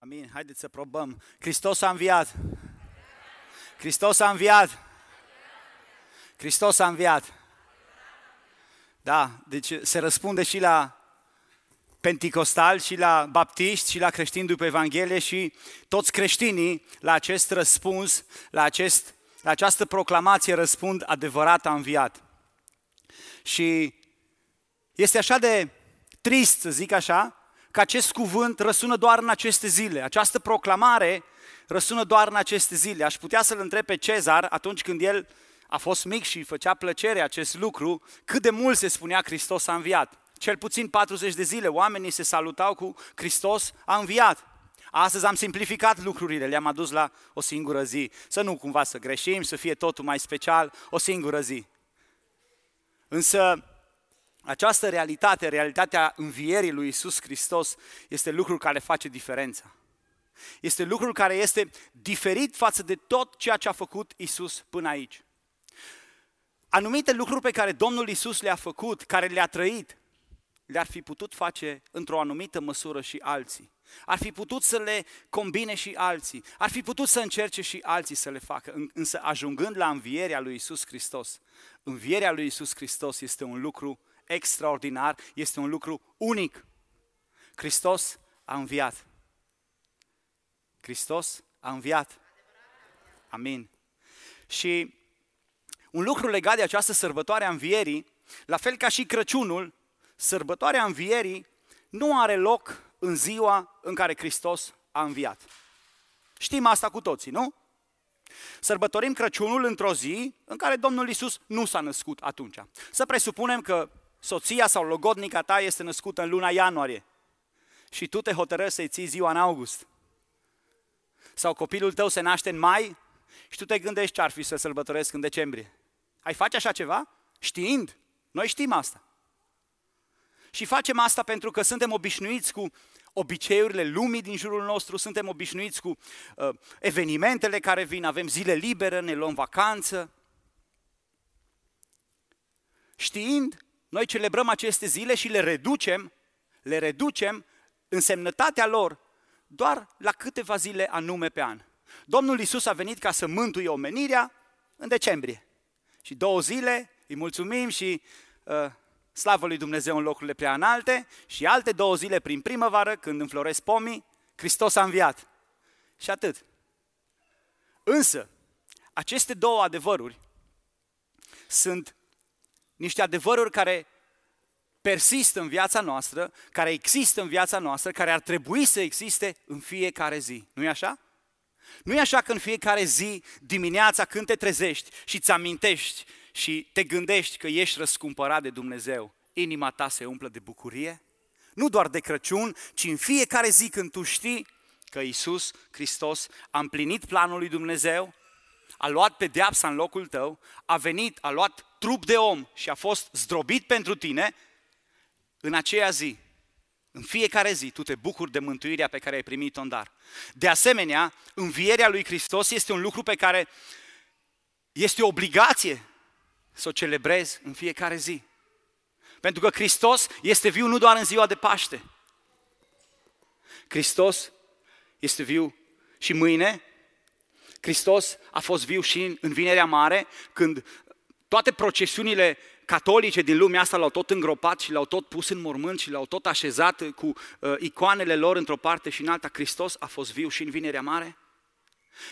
Amin. Haideți să probăm. Hristos a înviat. Hristos a înviat. Hristos a înviat. Da, deci se răspunde și la penticostal și la baptiști și la creștini după Evanghelie și toți creștinii la acest răspuns, la, acest, la această proclamație răspund adevărat a înviat. Și este așa de trist, să zic așa, că acest cuvânt răsună doar în aceste zile. Această proclamare răsună doar în aceste zile. Aș putea să-l întreb pe Cezar atunci când el a fost mic și făcea plăcere acest lucru, cât de mult se spunea Hristos a înviat. Cel puțin 40 de zile oamenii se salutau cu Hristos a înviat. Astăzi am simplificat lucrurile, le-am adus la o singură zi. Să nu cumva să greșim, să fie totul mai special, o singură zi. Însă această realitate, realitatea învierii lui Isus Hristos, este lucrul care face diferența. Este lucrul care este diferit față de tot ceea ce a făcut Isus până aici. Anumite lucruri pe care Domnul Isus le-a făcut, care le-a trăit, le-ar fi putut face într-o anumită măsură și alții. Ar fi putut să le combine și alții. Ar fi putut să încerce și alții să le facă. Însă ajungând la învierea lui Isus Hristos, învierea lui Isus Hristos este un lucru extraordinar, este un lucru unic. Hristos a înviat. Hristos a înviat. Amin. Și un lucru legat de această sărbătoare a învierii, la fel ca și Crăciunul, sărbătoarea învierii nu are loc în ziua în care Hristos a înviat. Știm asta cu toții, nu? Sărbătorim Crăciunul într-o zi în care Domnul Isus nu s-a născut atunci. Să presupunem că soția sau logodnica ta este născută în luna ianuarie și tu te hotărăști să-i ții ziua în august. Sau copilul tău se naște în mai și tu te gândești ce ar fi să sărbătoresc în decembrie. Ai face așa ceva? Știind. Noi știm asta. Și facem asta pentru că suntem obișnuiți cu obiceiurile lumii din jurul nostru, suntem obișnuiți cu uh, evenimentele care vin, avem zile libere, ne luăm vacanță. Știind, noi celebrăm aceste zile și le reducem, le reducem însemnătatea lor doar la câteva zile anume pe an. Domnul Isus a venit ca să mântuie omenirea în decembrie. Și două zile îi mulțumim și uh, slavă lui Dumnezeu în locurile prea înalte și alte două zile prin primăvară, când înfloresc pomii, Hristos a înviat. Și atât. Însă, aceste două adevăruri sunt niște adevăruri care persistă în viața noastră, care există în viața noastră, care ar trebui să existe în fiecare zi. nu e așa? nu e așa că în fiecare zi, dimineața, când te trezești și îți amintești și te gândești că ești răscumpărat de Dumnezeu, inima ta se umplă de bucurie? Nu doar de Crăciun, ci în fiecare zi când tu știi că Isus Hristos a împlinit planul lui Dumnezeu, a luat pedeapsa în locul tău, a venit, a luat trup de om și a fost zdrobit pentru tine, în aceea zi, în fiecare zi, tu te bucuri de mântuirea pe care ai primit-o în dar. De asemenea, învierea lui Hristos este un lucru pe care este o obligație să o celebrezi în fiecare zi. Pentru că Hristos este viu nu doar în ziua de Paște. Hristos este viu și mâine. Hristos a fost viu și în Vinerea Mare, când toate procesiunile catolice din lumea asta l-au tot îngropat și l-au tot pus în mormânt și l-au tot așezat cu uh, icoanele lor într-o parte și în alta. Hristos a fost viu și în Vinerea Mare.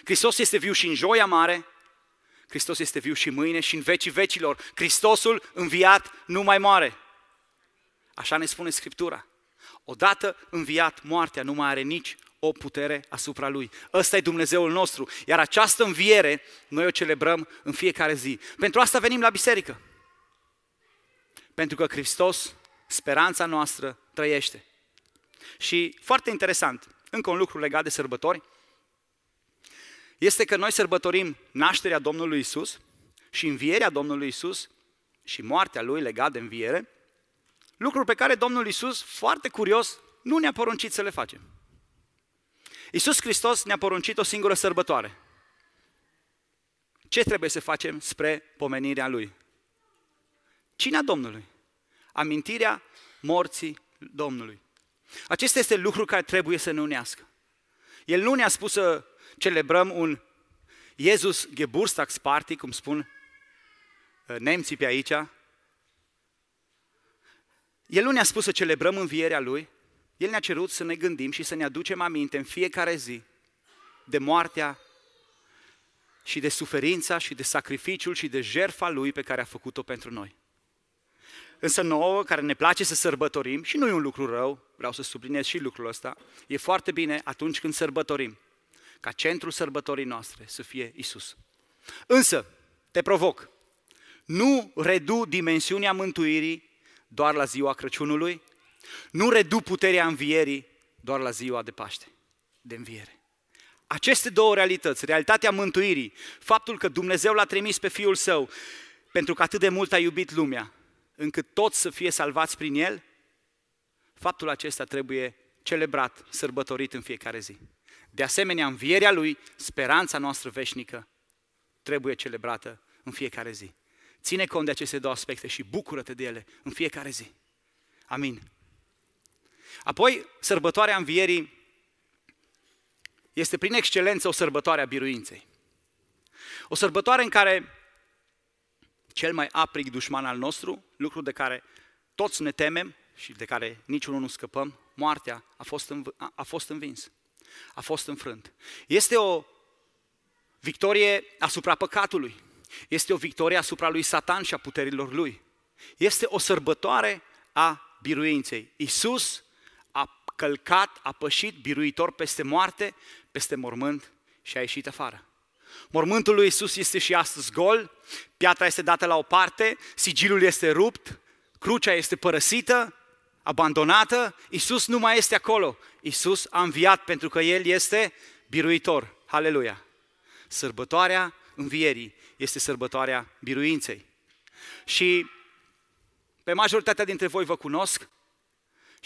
Hristos este viu și în Joia Mare. Hristos este viu și mâine și în vecii vecilor. Hristosul înviat nu mai moare. Așa ne spune Scriptura. Odată înviat, moartea nu mai are nici o putere asupra Lui. Ăsta e Dumnezeul nostru. Iar această înviere noi o celebrăm în fiecare zi. Pentru asta venim la biserică. Pentru că Hristos, speranța noastră, trăiește. Și foarte interesant, încă un lucru legat de sărbători, este că noi sărbătorim nașterea Domnului Isus și învierea Domnului Isus și moartea Lui legat de înviere, lucruri pe care Domnul Isus, foarte curios, nu ne-a poruncit să le facem. Iisus Hristos ne-a poruncit o singură sărbătoare. Ce trebuie să facem spre pomenirea Lui? Cina Domnului. Amintirea morții Domnului. Acesta este lucru care trebuie să ne unească. El nu ne-a spus să celebrăm un Jesus Geburtstagsparty, cum spun uh, nemții pe aici. El nu ne-a spus să celebrăm învierea Lui, El ne-a cerut să ne gândim și să ne aducem aminte în fiecare zi de moartea și de suferința și de sacrificiul și de jertfa Lui pe care a făcut-o pentru noi. Însă nouă, care ne place să sărbătorim, și nu e un lucru rău, vreau să subliniez și lucrul ăsta, e foarte bine atunci când sărbătorim, ca centrul sărbătorii noastre să fie Isus. Însă, te provoc, nu redu dimensiunea mântuirii doar la ziua Crăciunului, nu redu puterea învierii doar la ziua de Paște, de înviere. Aceste două realități, realitatea mântuirii, faptul că Dumnezeu l-a trimis pe Fiul Său pentru că atât de mult a iubit lumea, încât toți să fie salvați prin El, faptul acesta trebuie celebrat, sărbătorit în fiecare zi. De asemenea, învierea Lui, speranța noastră veșnică, trebuie celebrată în fiecare zi. Ține cont de aceste două aspecte și bucură-te de ele în fiecare zi. Amin. Apoi, sărbătoarea învierii este prin excelență o sărbătoare a biruinței. O sărbătoare în care cel mai aprig dușman al nostru, lucru de care toți ne temem și de care niciunul nu scăpăm, moartea a fost, înv- a fost învins, a fost înfrânt. Este o victorie asupra păcatului, este o victorie asupra lui Satan și a puterilor lui. Este o sărbătoare a biruinței. Isus a călcat, a pășit biruitor peste moarte, peste mormânt și a ieșit afară. Mormântul lui Isus este și astăzi gol, piatra este dată la o parte, sigilul este rupt, crucea este părăsită, abandonată, Isus nu mai este acolo. Isus a înviat pentru că El este biruitor. Haleluia! Sărbătoarea învierii este sărbătoarea biruinței. Și pe majoritatea dintre voi vă cunosc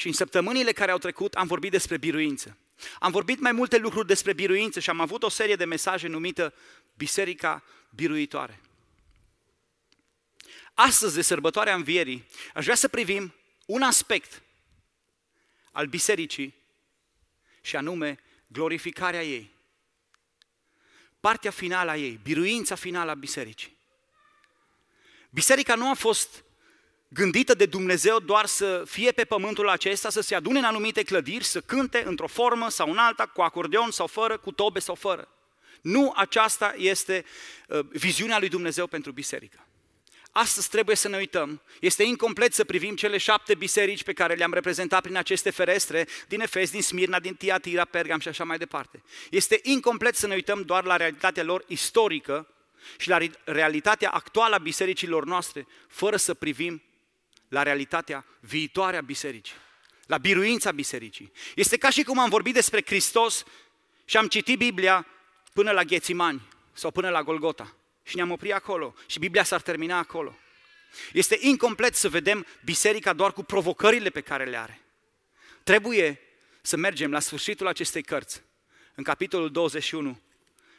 și în săptămânile care au trecut am vorbit despre biruință. Am vorbit mai multe lucruri despre biruință și am avut o serie de mesaje numită Biserica Biruitoare. Astăzi, de sărbătoarea învierii, aș vrea să privim un aspect al bisericii și anume glorificarea ei. Partea finală a ei, biruința finală a bisericii. Biserica nu a fost gândită de Dumnezeu doar să fie pe pământul acesta, să se adune în anumite clădiri, să cânte într-o formă sau în alta, cu acordeon sau fără, cu tobe sau fără. Nu aceasta este uh, viziunea lui Dumnezeu pentru biserică. Astăzi trebuie să ne uităm. Este incomplet să privim cele șapte biserici pe care le-am reprezentat prin aceste ferestre din Efes, din Smirna, din Tiatira, Pergam și așa mai departe. Este incomplet să ne uităm doar la realitatea lor istorică și la realitatea actuală a bisericilor noastre, fără să privim la realitatea viitoare a bisericii, la biruința bisericii. Este ca și cum am vorbit despre Hristos și am citit Biblia până la Ghețimani sau până la Golgota și ne-am oprit acolo și Biblia s-ar termina acolo. Este incomplet să vedem biserica doar cu provocările pe care le are. Trebuie să mergem la sfârșitul acestei cărți, în capitolul 21,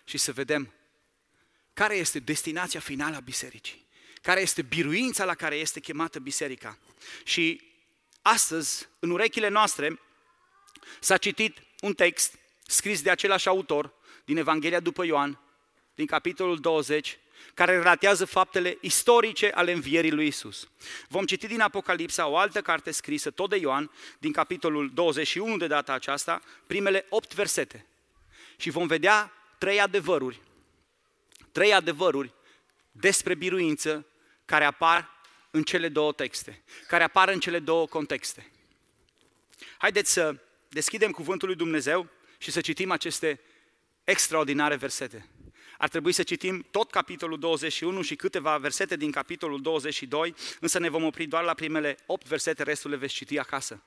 și să vedem care este destinația finală a bisericii care este biruința la care este chemată biserica. Și astăzi, în urechile noastre, s-a citit un text scris de același autor din Evanghelia după Ioan, din capitolul 20, care relatează faptele istorice ale învierii lui Isus. Vom citi din Apocalipsa o altă carte scrisă, tot de Ioan, din capitolul 21 de data aceasta, primele 8 versete. Și vom vedea trei adevăruri, trei adevăruri despre biruință care apar în cele două texte, care apar în cele două contexte. Haideți să deschidem Cuvântul lui Dumnezeu și să citim aceste extraordinare versete. Ar trebui să citim tot capitolul 21 și câteva versete din capitolul 22, însă ne vom opri doar la primele 8 versete, restul le veți citi acasă.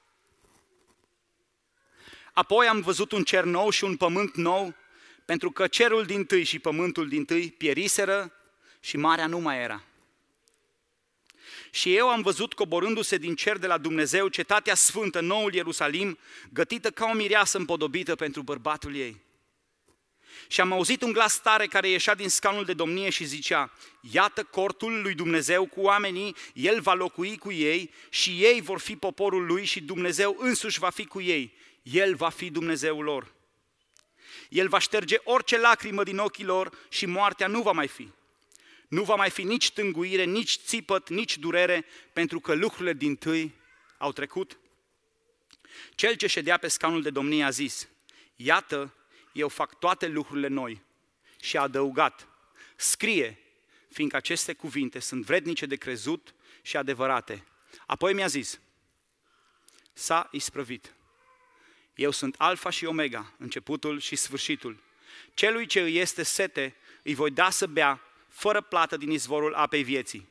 Apoi am văzut un cer nou și un pământ nou, pentru că cerul din tâi și pământul din tâi pieriseră și marea nu mai era. Și eu am văzut coborându-se din cer de la Dumnezeu cetatea sfântă, noul Ierusalim, gătită ca o mireasă împodobită pentru bărbatul ei. Și am auzit un glas tare care ieșea din scaunul de domnie și zicea, Iată cortul lui Dumnezeu cu oamenii, El va locui cu ei și ei vor fi poporul lui și Dumnezeu însuși va fi cu ei. El va fi Dumnezeul lor. El va șterge orice lacrimă din ochii lor și moartea nu va mai fi. Nu va mai fi nici tânguire, nici țipăt, nici durere, pentru că lucrurile din tâi au trecut. Cel ce ședea pe scaunul de domnie a zis, iată, eu fac toate lucrurile noi. Și a adăugat, scrie, fiindcă aceste cuvinte sunt vrednice de crezut și adevărate. Apoi mi-a zis, s-a isprăvit. Eu sunt Alfa și Omega, începutul și sfârșitul. Celui ce îi este sete, îi voi da să bea fără plată din izvorul apei vieții.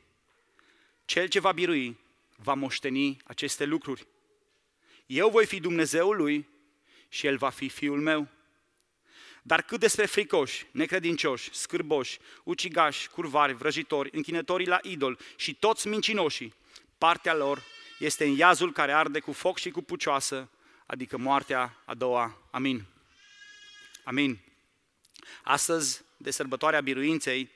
Cel ce va birui, va moșteni aceste lucruri. Eu voi fi Dumnezeul lui și el va fi fiul meu. Dar cât despre fricoși, necredincioși, scârboși, ucigași, curvari, vrăjitori, închinătorii la idol și toți mincinoșii, partea lor este în iazul care arde cu foc și cu pucioasă, adică moartea a doua. Amin. Amin. Astăzi, de sărbătoarea biruinței,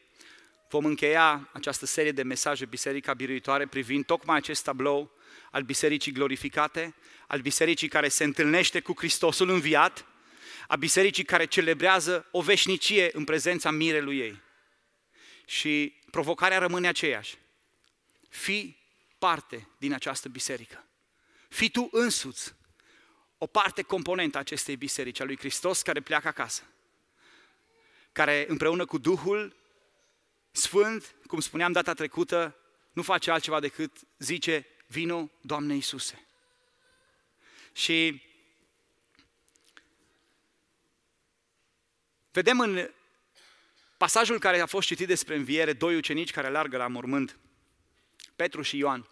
vom încheia această serie de mesaje Biserica Biruitoare privind tocmai acest tablou al Bisericii glorificate, al Bisericii care se întâlnește cu Hristosul înviat, a Bisericii care celebrează o veșnicie în prezența mirelui ei. Și provocarea rămâne aceeași. Fii parte din această biserică. Fii tu însuți o parte componentă a acestei biserici, a lui Hristos care pleacă acasă. Care împreună cu Duhul Sfânt, cum spuneam data trecută, nu face altceva decât zice, vino, Doamne Iisuse. Și vedem în pasajul care a fost citit despre înviere, doi ucenici care alargă la mormânt, Petru și Ioan.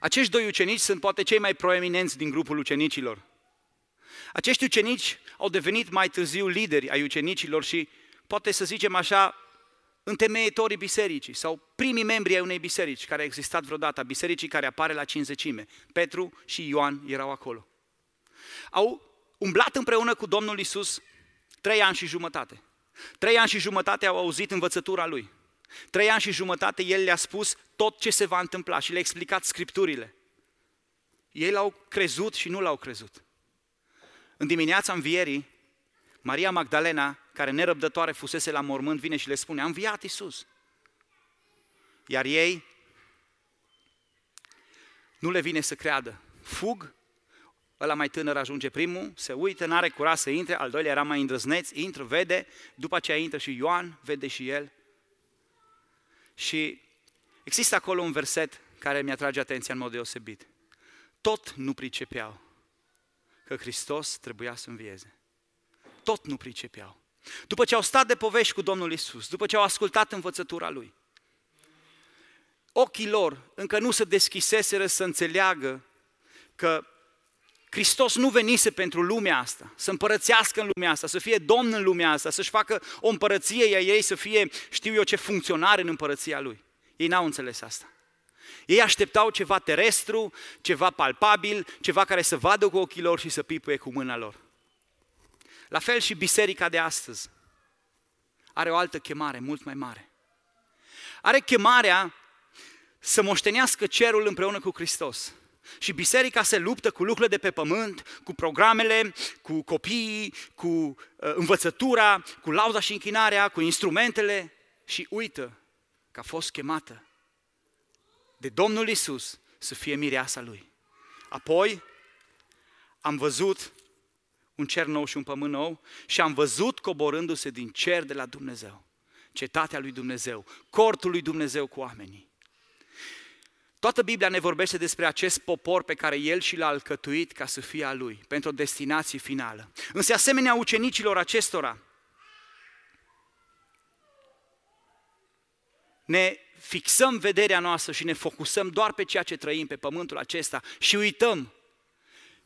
Acești doi ucenici sunt poate cei mai proeminenți din grupul ucenicilor. Acești ucenici au devenit mai târziu lideri ai ucenicilor și poate să zicem așa, întemeietorii bisericii sau primii membri ai unei biserici care a existat vreodată, a bisericii care apare la cinzecime. Petru și Ioan erau acolo. Au umblat împreună cu Domnul Isus trei ani și jumătate. Trei ani și jumătate au auzit învățătura Lui. Trei ani și jumătate El le-a spus tot ce se va întâmpla și le-a explicat Scripturile. Ei l-au crezut și nu l-au crezut. În dimineața învierii, Maria Magdalena care nerăbdătoare fusese la mormânt, vine și le spune, am înviat Iisus. Iar ei nu le vine să creadă. Fug, ăla mai tânăr ajunge primul, se uită, n-are curaj să intre, al doilea era mai îndrăzneț, intră, vede, după aceea intră și Ioan, vede și el. Și există acolo un verset care mi-atrage atenția în mod deosebit. Tot nu pricepeau că Hristos trebuia să învieze. Tot nu pricepeau. După ce au stat de povești cu Domnul Isus, după ce au ascultat învățătura Lui, ochii lor încă nu se deschiseseră să înțeleagă că Hristos nu venise pentru lumea asta, să împărățească în lumea asta, să fie domn în lumea asta, să-și facă o împărăție a ei, să fie, știu eu ce, funcționare în împărăția Lui. Ei n-au înțeles asta. Ei așteptau ceva terestru, ceva palpabil, ceva care să vadă cu ochii lor și să pipuie cu mâna lor. La fel și biserica de astăzi are o altă chemare mult mai mare. Are chemarea să moștenească cerul împreună cu Hristos. Și biserica se luptă cu lucrurile de pe pământ, cu programele, cu copiii, cu uh, învățătura, cu lauda și închinarea, cu instrumentele și uită că a fost chemată de Domnul Isus să fie mireasa lui. Apoi am văzut un cer nou și un pământ nou și am văzut coborându-se din cer de la Dumnezeu, cetatea lui Dumnezeu, cortul lui Dumnezeu cu oamenii. Toată Biblia ne vorbește despre acest popor pe care El și l-a alcătuit ca să fie a Lui, pentru o destinație finală. Însă asemenea ucenicilor acestora, ne fixăm vederea noastră și ne focusăm doar pe ceea ce trăim pe pământul acesta și uităm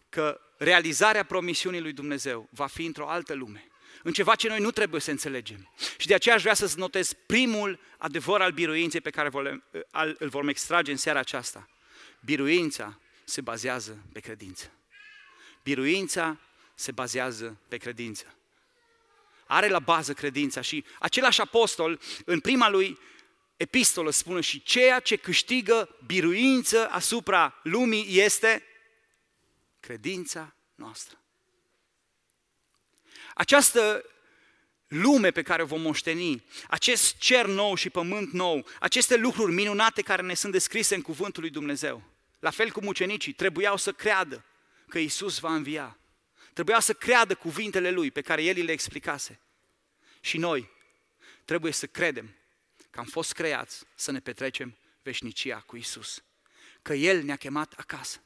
că realizarea promisiunii lui Dumnezeu va fi într-o altă lume, în ceva ce noi nu trebuie să înțelegem. Și de aceea aș vrea să notez primul adevăr al biruinței pe care îl vom extrage în seara aceasta. Biruința se bazează pe credință. Biruința se bazează pe credință. Are la bază credința și același apostol, în prima lui epistolă, spune și ceea ce câștigă biruință asupra lumii este credința noastră. Această lume pe care o vom moșteni, acest cer nou și pământ nou, aceste lucruri minunate care ne sunt descrise în cuvântul lui Dumnezeu. La fel cum ucenicii trebuiau să creadă că Isus va învia. Trebuia să creadă cuvintele Lui pe care El le explicase. Și noi trebuie să credem că am fost creați să ne petrecem veșnicia cu Isus. Că El ne-a chemat acasă.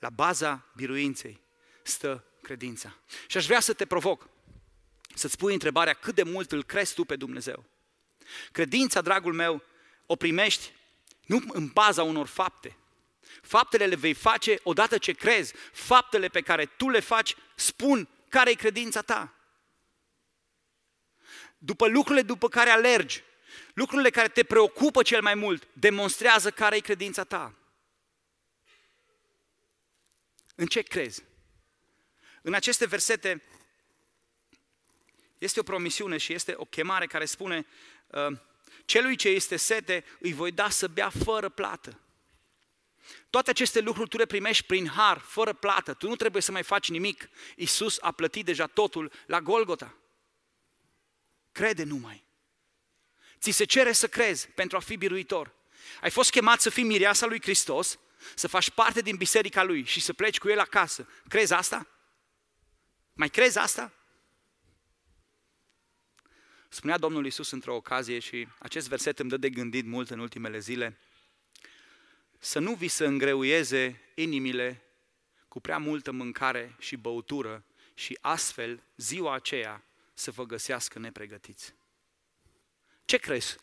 La baza biruinței stă credința. Și aș vrea să te provoc, să-ți pui întrebarea cât de mult îl crezi tu pe Dumnezeu. Credința, dragul meu, o primești nu în baza unor fapte. Faptele le vei face odată ce crezi. Faptele pe care tu le faci spun care e credința ta. După lucrurile după care alergi, lucrurile care te preocupă cel mai mult, demonstrează care e credința ta. În ce crezi? În aceste versete este o promisiune și este o chemare care spune uh, celui ce este sete îi voi da să bea fără plată. Toate aceste lucruri tu le primești prin har, fără plată. Tu nu trebuie să mai faci nimic. Isus a plătit deja totul la Golgota. Crede numai. Ți se cere să crezi pentru a fi biruitor. Ai fost chemat să fii mireasa lui Hristos, să faci parte din biserica lui și să pleci cu el acasă. Crezi asta? Mai crezi asta? Spunea Domnul Isus într-o ocazie și acest verset îmi dă de gândit mult în ultimele zile. Să nu vi se îngreuieze inimile cu prea multă mâncare și băutură și astfel ziua aceea să vă găsească nepregătiți. Ce crezi?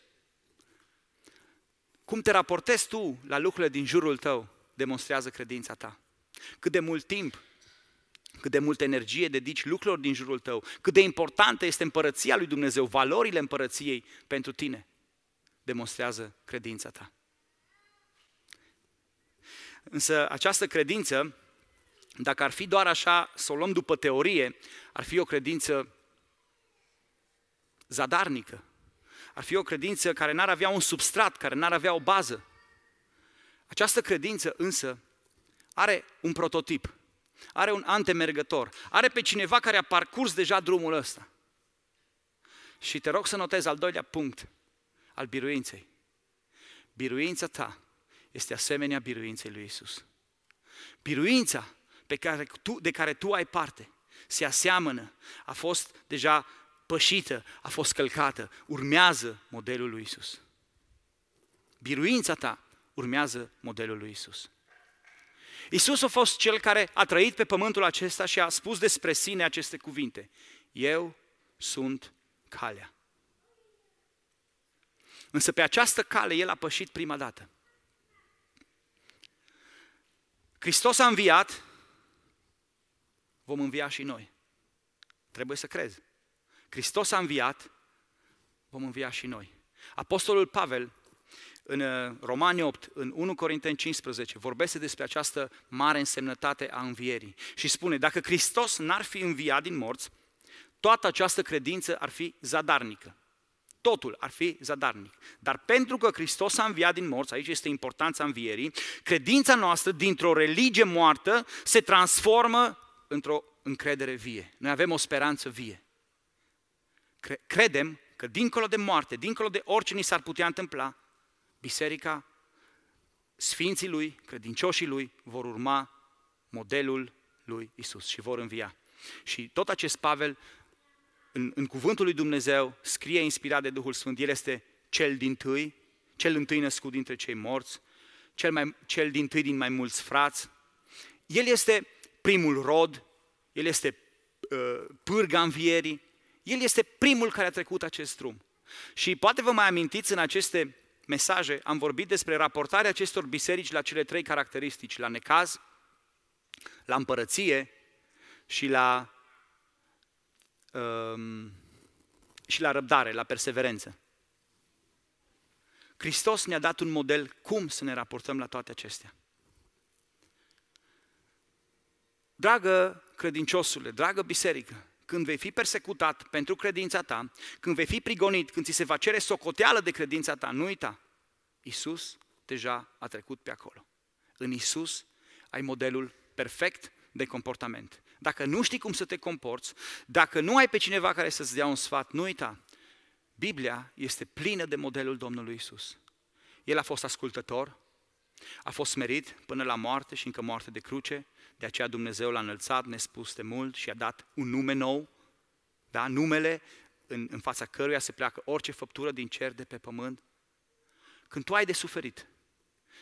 Cum te raportezi tu la lucrurile din jurul tău demonstrează credința ta. Cât de mult timp cât de multă energie dedici lucrurilor din jurul tău, cât de importantă este împărăția lui Dumnezeu, valorile împărăției pentru tine, demonstrează credința ta. Însă această credință, dacă ar fi doar așa, să o luăm după teorie, ar fi o credință zadarnică. Ar fi o credință care n-ar avea un substrat, care n-ar avea o bază. Această credință însă are un prototip are un antemergător, are pe cineva care a parcurs deja drumul ăsta. Și te rog să notezi al doilea punct al biruinței. Biruința ta este asemenea biruinței lui Isus. Biruința pe care tu, de care tu ai parte se aseamănă, a fost deja pășită, a fost călcată, urmează modelul lui Isus. Biruința ta urmează modelul lui Isus. Isus a fost cel care a trăit pe pământul acesta și a spus despre sine aceste cuvinte. Eu sunt calea. Însă pe această cale El a pășit prima dată. Hristos a înviat, vom învia și noi. Trebuie să crezi. Hristos a înviat, vom învia și noi. Apostolul Pavel în uh, Romani 8, în 1 Corinteni 15, vorbește despre această mare însemnătate a învierii și spune, dacă Hristos n-ar fi înviat din morți, toată această credință ar fi zadarnică. Totul ar fi zadarnic. Dar pentru că Hristos a înviat din morți, aici este importanța învierii, credința noastră dintr-o religie moartă se transformă într-o încredere vie. Noi avem o speranță vie. Credem că dincolo de moarte, dincolo de orice ni s-ar putea întâmpla, biserica, sfinții lui, credincioșii lui, vor urma modelul lui Isus și vor învia. Și tot acest Pavel, în, în cuvântul lui Dumnezeu, scrie inspirat de Duhul Sfânt, el este cel din tâi, cel întâi născut dintre cei morți, cel, mai, cel din tâi din mai mulți frați. El este primul rod, el este uh, pârga învierii, el este primul care a trecut acest drum. Și poate vă mai amintiți în aceste mesaje am vorbit despre raportarea acestor biserici la cele trei caracteristici, la necaz, la împărăție și la, um, și la răbdare, la perseverență. Hristos ne-a dat un model cum să ne raportăm la toate acestea. Dragă credinciosule, dragă biserică, când vei fi persecutat pentru credința ta, când vei fi prigonit, când ți se va cere socoteală de credința ta, nu uita, Isus deja a trecut pe acolo. În Isus ai modelul perfect de comportament. Dacă nu știi cum să te comporți, dacă nu ai pe cineva care să-ți dea un sfat, nu uita, Biblia este plină de modelul Domnului Isus. El a fost ascultător, a fost smerit până la moarte și încă moarte de cruce, de aceea Dumnezeu l-a înălțat nespus de mult și a dat un nume nou, da? numele în, în fața căruia se pleacă orice făptură din cer de pe pământ. Când tu ai de suferit,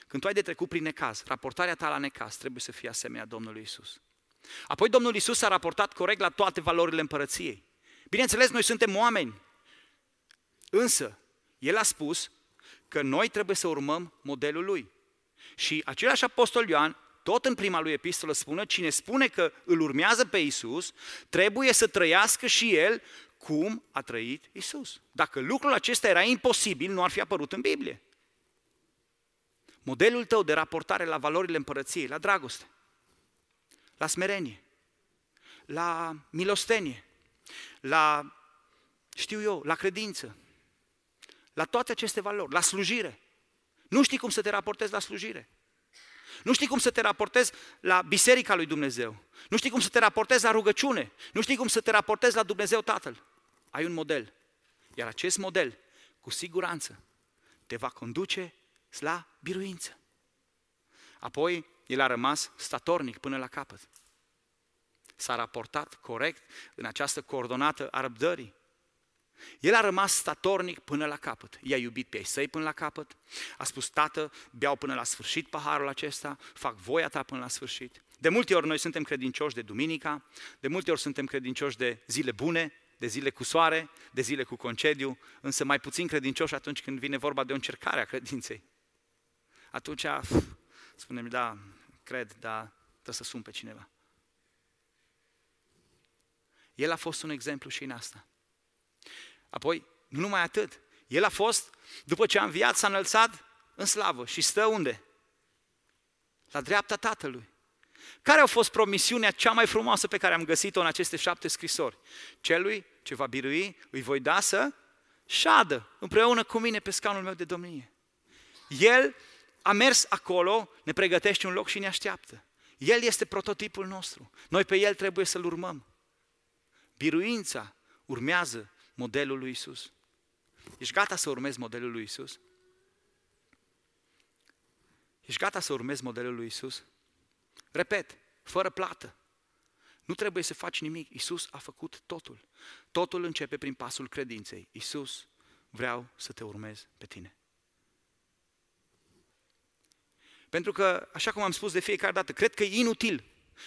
când tu ai de trecut prin necaz, raportarea ta la necaz trebuie să fie asemenea Domnului Isus. Apoi Domnul Isus a raportat corect la toate valorile împărăției. Bineînțeles, noi suntem oameni, însă El a spus că noi trebuie să urmăm modelul Lui. Și același apostol Ioan, tot în prima lui epistolă spune, cine spune că îl urmează pe Isus, trebuie să trăiască și el cum a trăit Isus. Dacă lucrul acesta era imposibil, nu ar fi apărut în Biblie. Modelul tău de raportare la valorile împărăției, la dragoste, la smerenie, la milostenie, la, știu eu, la credință, la toate aceste valori, la slujire. Nu știi cum să te raportezi la slujire. Nu știi cum să te raportezi la Biserica lui Dumnezeu. Nu știi cum să te raportezi la rugăciune. Nu știi cum să te raportezi la Dumnezeu Tatăl. Ai un model. Iar acest model, cu siguranță, te va conduce la biruință. Apoi, el a rămas statornic până la capăt. S-a raportat corect în această coordonată a răbdării. El a rămas statornic până la capăt. I-a iubit pe ei săi până la capăt. A spus, tată, beau până la sfârșit paharul acesta, fac voia ta până la sfârșit. De multe ori noi suntem credincioși de duminica, de multe ori suntem credincioși de zile bune, de zile cu soare, de zile cu concediu, însă mai puțin credincioși atunci când vine vorba de o încercare a credinței. Atunci pf, spunem, da, cred, da, trebuie să sun pe cineva. El a fost un exemplu și în asta. Apoi, nu numai atât, el a fost, după ce a înviat, s-a înălțat în slavă și stă unde? La dreapta Tatălui. Care a fost promisiunea cea mai frumoasă pe care am găsit-o în aceste șapte scrisori? Celui ce va birui, îi voi da să șadă împreună cu mine pe scaunul meu de domnie. El a mers acolo, ne pregătește un loc și ne așteaptă. El este prototipul nostru. Noi pe El trebuie să-L urmăm. Biruința urmează modelul lui Isus. Ești gata să urmezi modelul lui Isus? Ești gata să urmezi modelul lui Isus? Repet, fără plată. Nu trebuie să faci nimic. Isus a făcut totul. Totul începe prin pasul credinței. Isus, vreau să te urmez pe tine. Pentru că, așa cum am spus de fiecare dată, cred că e inutil.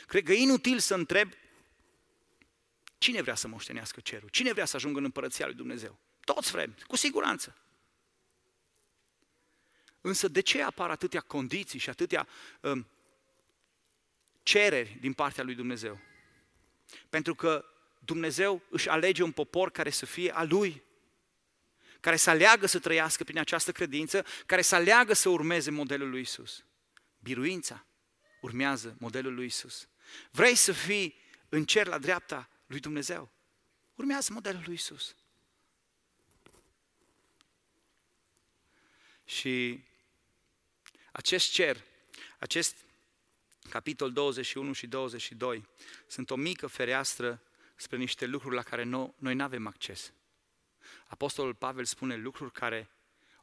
Cred că e inutil să întreb cine vrea să moștenească cerul, cine vrea să ajungă în împărăția lui Dumnezeu. Toți vrem, cu siguranță. Însă de ce apar atâtea condiții și atâtea um, cereri din partea lui Dumnezeu? Pentru că Dumnezeu își alege un popor care să fie al lui, care să aleagă să trăiască prin această credință, care să aleagă să urmeze modelul lui Isus. Biruința urmează modelul lui Isus. Vrei să fii în cer la dreapta lui Dumnezeu? Urmează modelul lui Isus. Și acest cer, acest capitol 21 și 22, sunt o mică fereastră spre niște lucruri la care noi nu avem acces. Apostolul Pavel spune lucruri care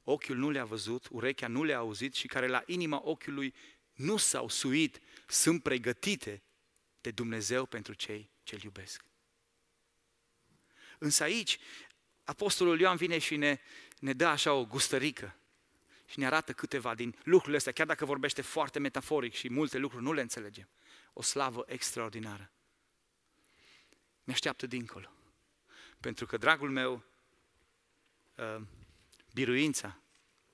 ochiul nu le-a văzut, urechea nu le-a auzit și care la inima ochiului nu s-au suit, sunt pregătite de Dumnezeu pentru cei ce-L iubesc. Însă aici, Apostolul Ioan vine și ne, ne dă așa o gustărică și ne arată câteva din lucrurile astea, chiar dacă vorbește foarte metaforic și multe lucruri nu le înțelegem. O slavă extraordinară. Ne așteaptă dincolo. Pentru că, dragul meu, uh, biruința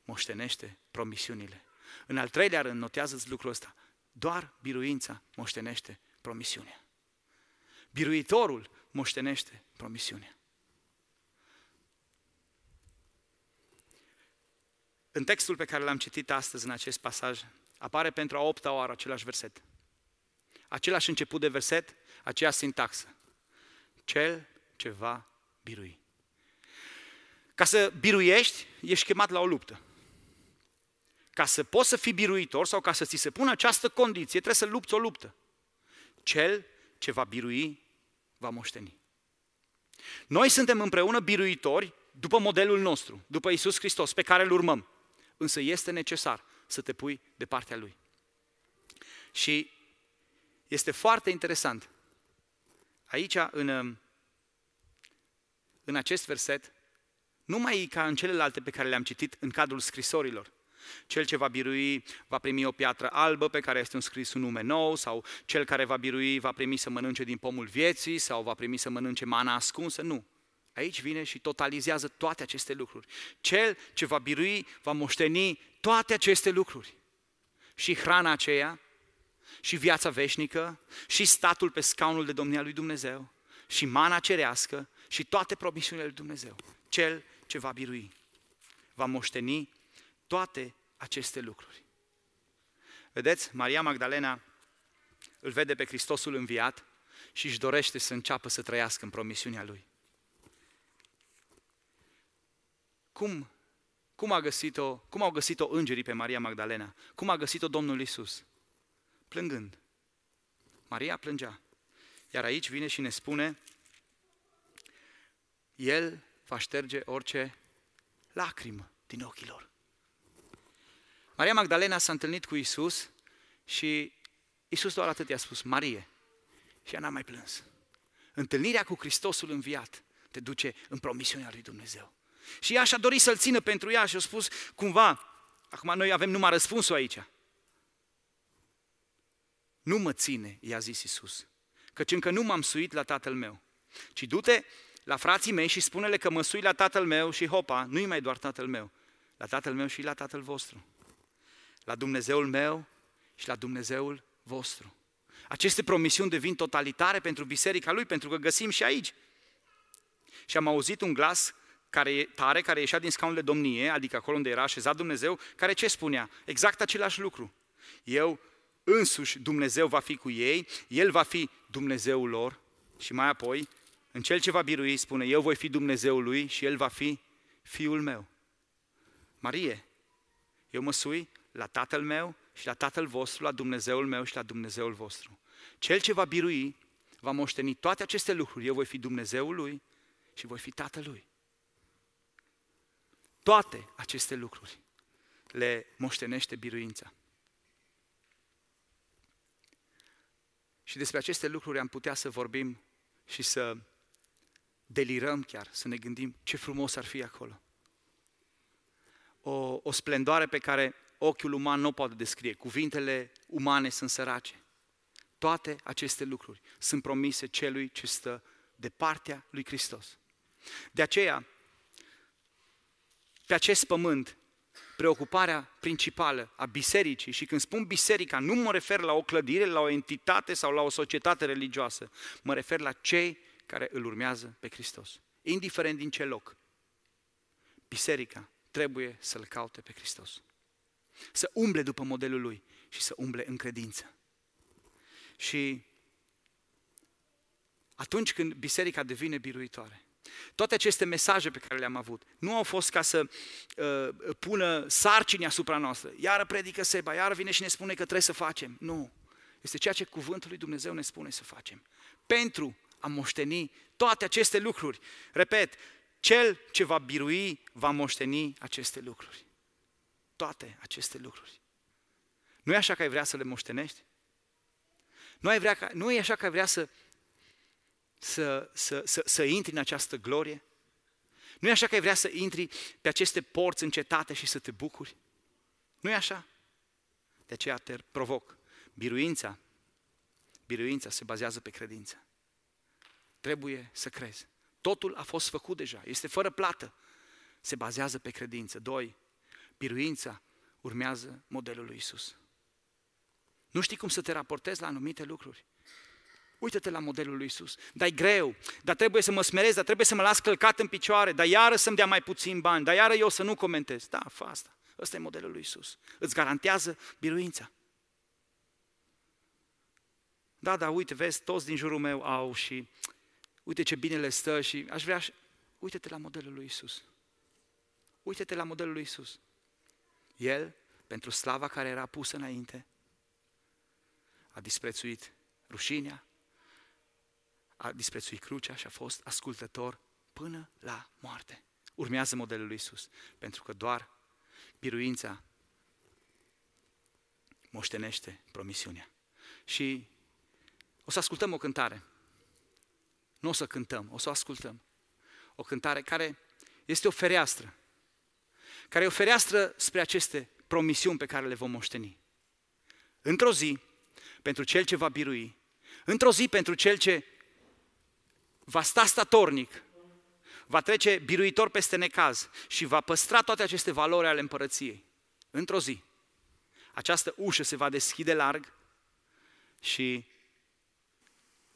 moștenește promisiunile. În al treilea rând, notează lucrul ăsta. Doar biruința moștenește promisiunea. Biruitorul moștenește promisiunea. În textul pe care l-am citit astăzi, în acest pasaj, apare pentru a opta oară același verset. Același început de verset, aceeași sintaxă. Cel ce va birui. Ca să biruiești, ești chemat la o luptă. Ca să poți să fii biruitor sau ca să ți se pună această condiție, trebuie să lupți o luptă. Cel ce va birui, va moșteni. Noi suntem împreună biruitori după modelul nostru, după Isus Hristos, pe care îl urmăm. Însă este necesar să te pui de partea Lui. Și este foarte interesant. Aici, în, în acest verset, nu mai e ca în celelalte pe care le-am citit în cadrul scrisorilor. Cel ce va birui va primi o piatră albă pe care este un scris un nume nou, sau cel care va birui va primi să mănânce din pomul vieții, sau va primi să mănânce mana ascunsă. Nu. Aici vine și totalizează toate aceste lucruri. Cel ce va birui va moșteni toate aceste lucruri. Și hrana aceea, și viața veșnică, și statul pe scaunul de domnia lui Dumnezeu, și mana cerească, și toate promisiunile lui Dumnezeu. Cel ce va birui va moșteni toate aceste lucruri. Vedeți, Maria Magdalena îl vede pe Hristosul înviat și își dorește să înceapă să trăiască în promisiunea lui. Cum, cum, a găsit-o, cum au găsit-o îngerii pe Maria Magdalena? Cum a găsit-o Domnul Isus? Plângând. Maria plângea. Iar aici vine și ne spune, El va șterge orice lacrimă din ochii lor. Maria Magdalena s-a întâlnit cu Isus și Isus doar atât i-a spus, Marie. Și ea n-a mai plâns. Întâlnirea cu Hristosul înviat te duce în promisiunea lui Dumnezeu. Și ea și-a dorit să-l țină pentru ea și a spus, cumva, acum noi avem numai răspunsul aici. Nu mă ține, i-a zis Isus, căci încă nu m-am suit la tatăl meu, ci du-te la frații mei și spune-le că mă sui la tatăl meu și hopa, nu-i mai doar tatăl meu, la tatăl meu și la tatăl vostru. La Dumnezeul meu și la Dumnezeul vostru. Aceste promisiuni devin totalitare pentru biserica lui, pentru că găsim și aici. Și am auzit un glas care, tare, care ieșea din scaunul de domnie, adică acolo unde era așezat Dumnezeu, care ce spunea? Exact același lucru. Eu însuși Dumnezeu va fi cu ei, El va fi Dumnezeul lor și mai apoi, în cel ce va birui, spune, eu voi fi Dumnezeul lui și El va fi Fiul meu. Marie, eu mă sui la Tatăl meu și la Tatăl vostru, la Dumnezeul meu și la Dumnezeul vostru. Cel ce va birui va moșteni toate aceste lucruri. Eu voi fi Dumnezeul lui și voi fi Tatăl lui. Toate aceste lucruri le moștenește biruința. Și despre aceste lucruri am putea să vorbim și să delirăm chiar, să ne gândim ce frumos ar fi acolo. O, o splendoare pe care ochiul uman nu o poate descrie, cuvintele umane sunt sărace. Toate aceste lucruri sunt promise celui ce stă de partea lui Hristos. De aceea, pe acest pământ, preocuparea principală a bisericii, și când spun biserica, nu mă refer la o clădire, la o entitate sau la o societate religioasă, mă refer la cei care îl urmează pe Hristos. Indiferent din ce loc, biserica trebuie să-L caute pe Hristos. Să umble după modelul Lui și să umble în credință. Și atunci când biserica devine biruitoare, toate aceste mesaje pe care le-am avut nu au fost ca să uh, pună sarcini asupra noastră. Iară predică Seba, iară vine și ne spune că trebuie să facem. Nu. Este ceea ce cuvântul lui Dumnezeu ne spune să facem. Pentru a moșteni toate aceste lucruri. Repet, cel ce va birui va moșteni aceste lucruri. Toate aceste lucruri. Nu e așa că ai vrea să le moștenești? Nu, ai vrea ca, nu e așa că ai vrea să să, să, să, să intri în această glorie? Nu e așa că ai vrea să intri pe aceste porți încetate și să te bucuri? Nu e așa? De aceea te provoc. Biruința, biruința se bazează pe credință. Trebuie să crezi. Totul a fost făcut deja, este fără plată. Se bazează pe credință. Doi, biruința urmează modelul lui Isus. Nu știi cum să te raportezi la anumite lucruri. Uită-te la modelul lui Isus. Dar e greu, dar trebuie să mă smerez, dar trebuie să mă las călcat în picioare, dar iară să-mi dea mai puțin bani, dar iară eu să nu comentez. Da, fă asta. Ăsta e modelul lui Isus. Îți garantează biruința. Da, da, uite, vezi, toți din jurul meu au și uite ce bine le stă și aș vrea, uite-te la modelul lui Isus. Uite-te la modelul lui Isus. El, pentru slava care era pusă înainte, a disprețuit rușinea, a disprețuit crucea și a fost ascultător până la moarte. Urmează modelul lui Isus, pentru că doar biruința moștenește promisiunea. Și o să ascultăm o cântare. Nu o să cântăm, o să o ascultăm. O cântare care este o fereastră. Care e o fereastră spre aceste promisiuni pe care le vom moșteni. Într-o zi, pentru cel ce va birui, într-o zi pentru cel ce va sta statornic, va trece biruitor peste necaz și va păstra toate aceste valori ale împărăției. Într-o zi, această ușă se va deschide larg și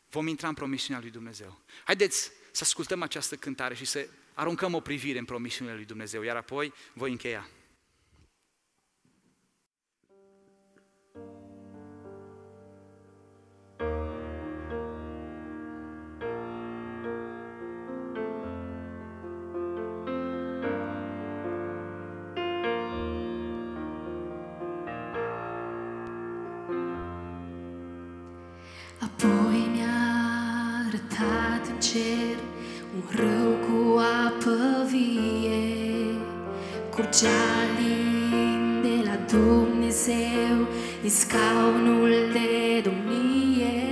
vom intra în promisiunea lui Dumnezeu. Haideți să ascultăm această cântare și să aruncăm o privire în promisiunea lui Dumnezeu, iar apoi voi încheia. Curgea lin de la Dumnezeu Din scaunul de domnie.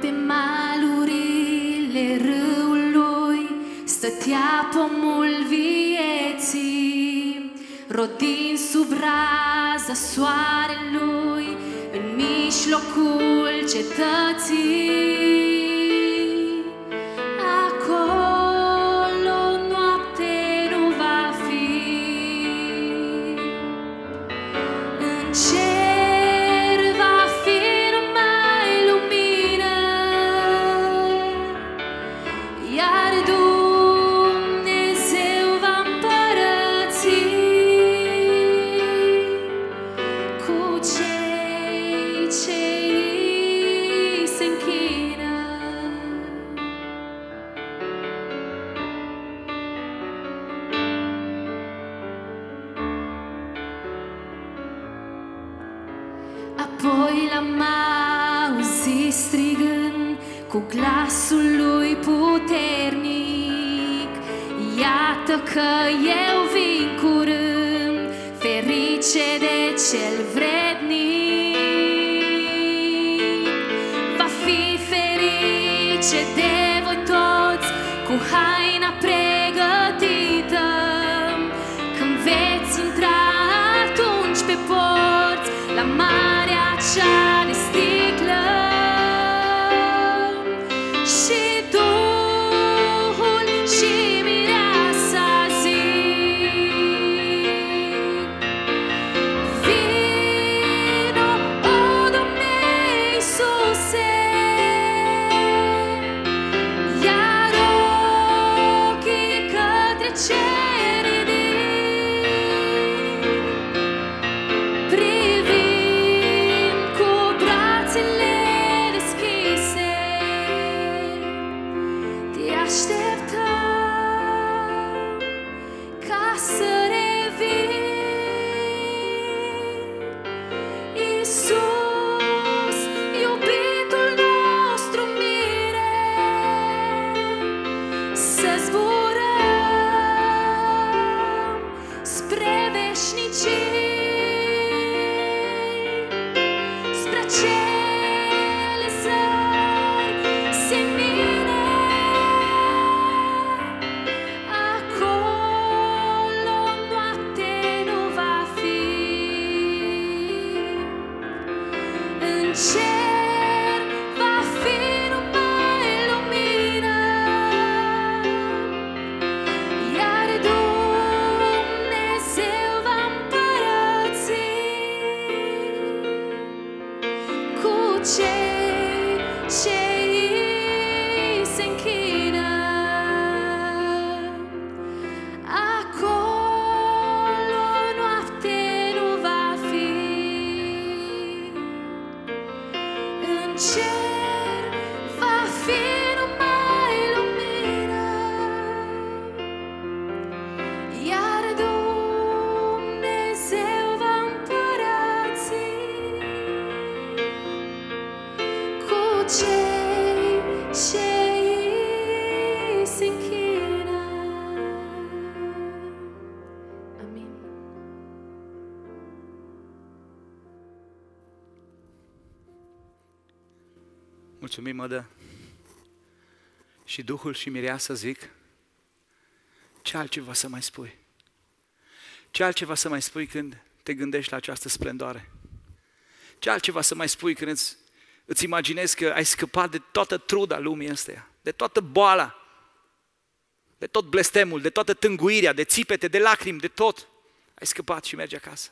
Pe malurile râului Stătea pomul vieții Rodind sub raza soarelui În mijlocul cetății cu glasul lui puternic. Iată că eu vin curând, ferice de cel vrednic. Va fi ferice de Mulțumim, Mădă. Și Duhul și Mireasa zic, ce altceva să mai spui? Ce altceva să mai spui când te gândești la această splendoare? Ce altceva să mai spui când îți, îți imaginezi că ai scăpat de toată truda lumii astea, de toată boala, de tot blestemul, de toată tânguirea, de țipete, de lacrimi, de tot. Ai scăpat și mergi acasă.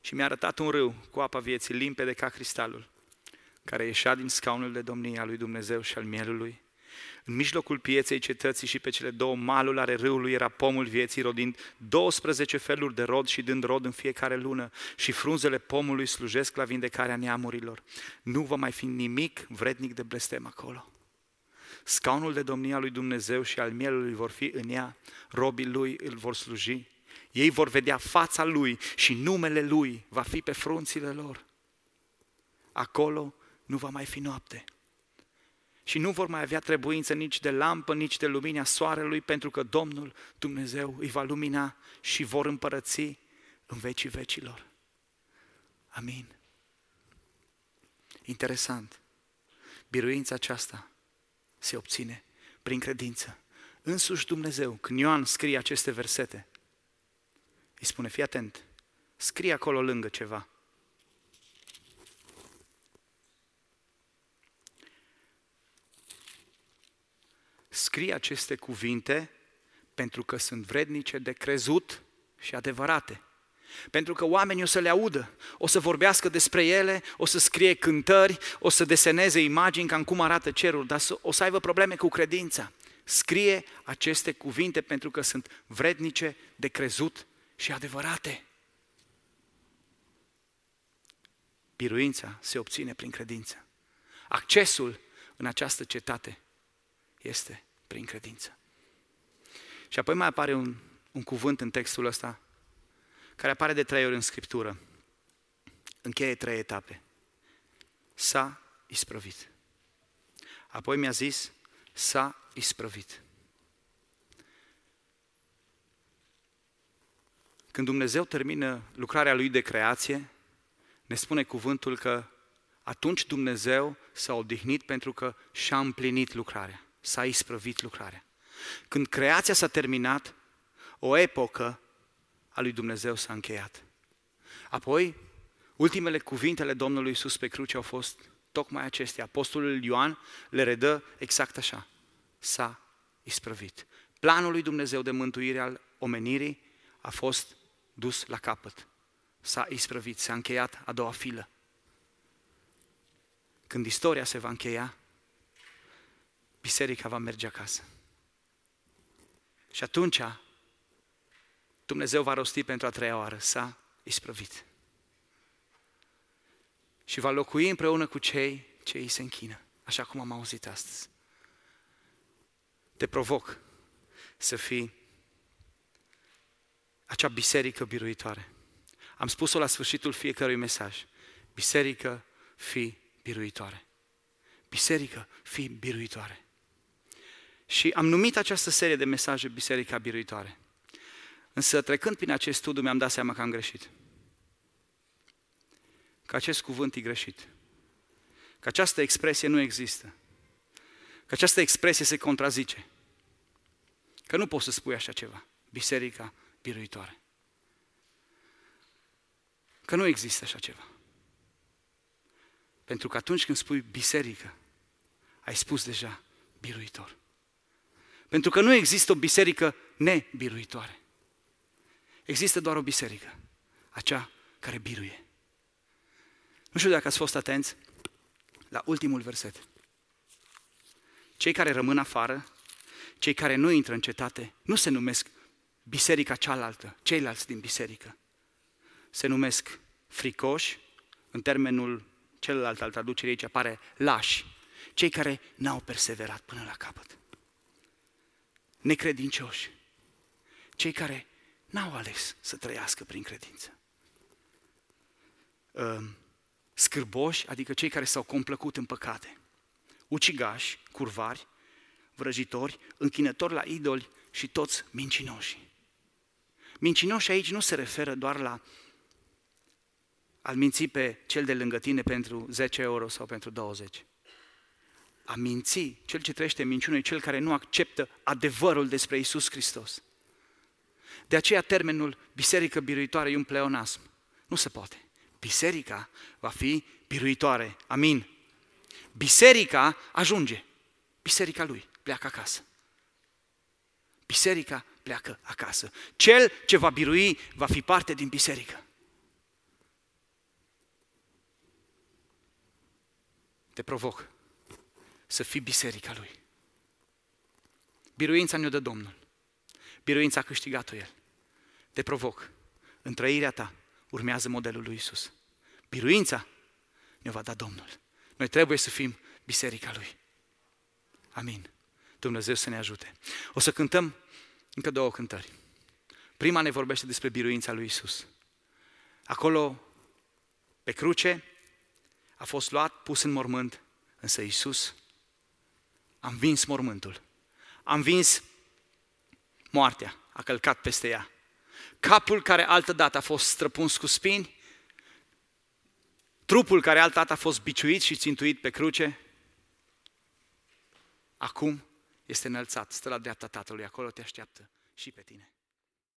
Și mi-a arătat un râu cu apa vieții limpede ca cristalul, care ieșea din scaunul de domnie al lui Dumnezeu și al mielului. În mijlocul pieței cetății și pe cele două maluri ale râului era pomul vieții, rodind 12 feluri de rod și dând rod în fiecare lună. Și frunzele pomului slujesc la vindecarea neamurilor. Nu va mai fi nimic vrednic de blestem acolo. Scaunul de domnia lui Dumnezeu și al mielului vor fi în ea, robii lui îl vor sluji. Ei vor vedea fața lui și numele lui va fi pe frunțile lor. Acolo nu va mai fi noapte. Și nu vor mai avea trebuință nici de lampă, nici de lumina soarelui, pentru că Domnul Dumnezeu îi va lumina și vor împărăți în vecii vecilor. Amin. Interesant. Biruința aceasta se obține prin credință. Însuși Dumnezeu, când Ioan scrie aceste versete, îi spune, fii atent, scrie acolo lângă ceva. Scrie aceste cuvinte pentru că sunt vrednice de crezut și adevărate. Pentru că oamenii o să le audă, o să vorbească despre ele, o să scrie cântări, o să deseneze imagini cam cum arată cerul, dar o să aibă probleme cu credința. Scrie aceste cuvinte pentru că sunt vrednice de crezut și adevărate. Biruința se obține prin credință. Accesul în această cetate este prin credință. Și apoi mai apare un, un cuvânt în textul ăsta, care apare de trei ori în Scriptură. Încheie trei etape. S-a isprăvit. Apoi mi-a zis, s-a isprăvit. Când Dumnezeu termină lucrarea Lui de creație, ne spune cuvântul că atunci Dumnezeu s-a odihnit pentru că și-a împlinit lucrarea, s-a isprăvit lucrarea. Când creația s-a terminat, o epocă a lui Dumnezeu s-a încheiat. Apoi, ultimele cuvintele Domnului Iisus pe cruce au fost tocmai acestea. Apostolul Ioan le redă exact așa. S-a isprăvit. Planul lui Dumnezeu de mântuire al omenirii a fost dus la capăt. S-a isprăvit, s-a încheiat a doua filă. Când istoria se va încheia, biserica va merge acasă. Și atunci Dumnezeu va rosti pentru a treia oară, s-a isprăvit. Și va locui împreună cu cei ce îi se închină, așa cum am auzit astăzi. Te provoc să fii acea biserică biruitoare. Am spus-o la sfârșitul fiecărui mesaj. Biserică, fi biruitoare. Biserică, fi biruitoare. Și am numit această serie de mesaje Biserica Biruitoare. Însă trecând prin acest studiu mi-am dat seama că am greșit. Că acest cuvânt e greșit. Că această expresie nu există. Că această expresie se contrazice. Că nu poți să spui așa ceva. Biserica biruitoare. Că nu există așa ceva. Pentru că atunci când spui biserică, ai spus deja biruitor. Pentru că nu există o biserică nebiruitoare. Există doar o biserică, acea care biruie. Nu știu dacă ați fost atenți la ultimul verset. Cei care rămân afară, cei care nu intră în cetate, nu se numesc biserica cealaltă, ceilalți din biserică. Se numesc fricoși, în termenul celălalt al traducerii aici apare lași, cei care n-au perseverat până la capăt. Necredincioși, cei care n-au ales să trăiască prin credință. Ă, scârboși, adică cei care s-au complăcut în păcate, ucigași, curvari, vrăjitori, închinători la idoli și toți mincinoși. Mincinoși aici nu se referă doar la al minți pe cel de lângă tine pentru 10 euro sau pentru 20. A minți, cel ce trăiește în minciună e cel care nu acceptă adevărul despre Isus Hristos. De aceea termenul biserică biruitoare e un pleonasm. Nu se poate. Biserica va fi biruitoare. Amin. Biserica ajunge. Biserica lui pleacă acasă. Biserica pleacă acasă. Cel ce va birui va fi parte din biserică. Te provoc să fii biserica lui. Biruința ne-o dă Domnul. Biruința a câștigat-o El. Te provoc. În trăirea ta urmează modelul lui Isus. Biruința ne-o va da Domnul. Noi trebuie să fim biserica Lui. Amin. Dumnezeu să ne ajute. O să cântăm încă două cântări. Prima ne vorbește despre biruința lui Isus. Acolo, pe cruce, a fost luat, pus în mormânt, însă Isus a învins mormântul. A învins moartea, a călcat peste ea. Capul care altădată a fost străpuns cu spini, trupul care altădată a fost biciuit și țintuit pe cruce, acum este înălțat, stă la dreapta Tatălui, acolo te așteaptă și pe tine.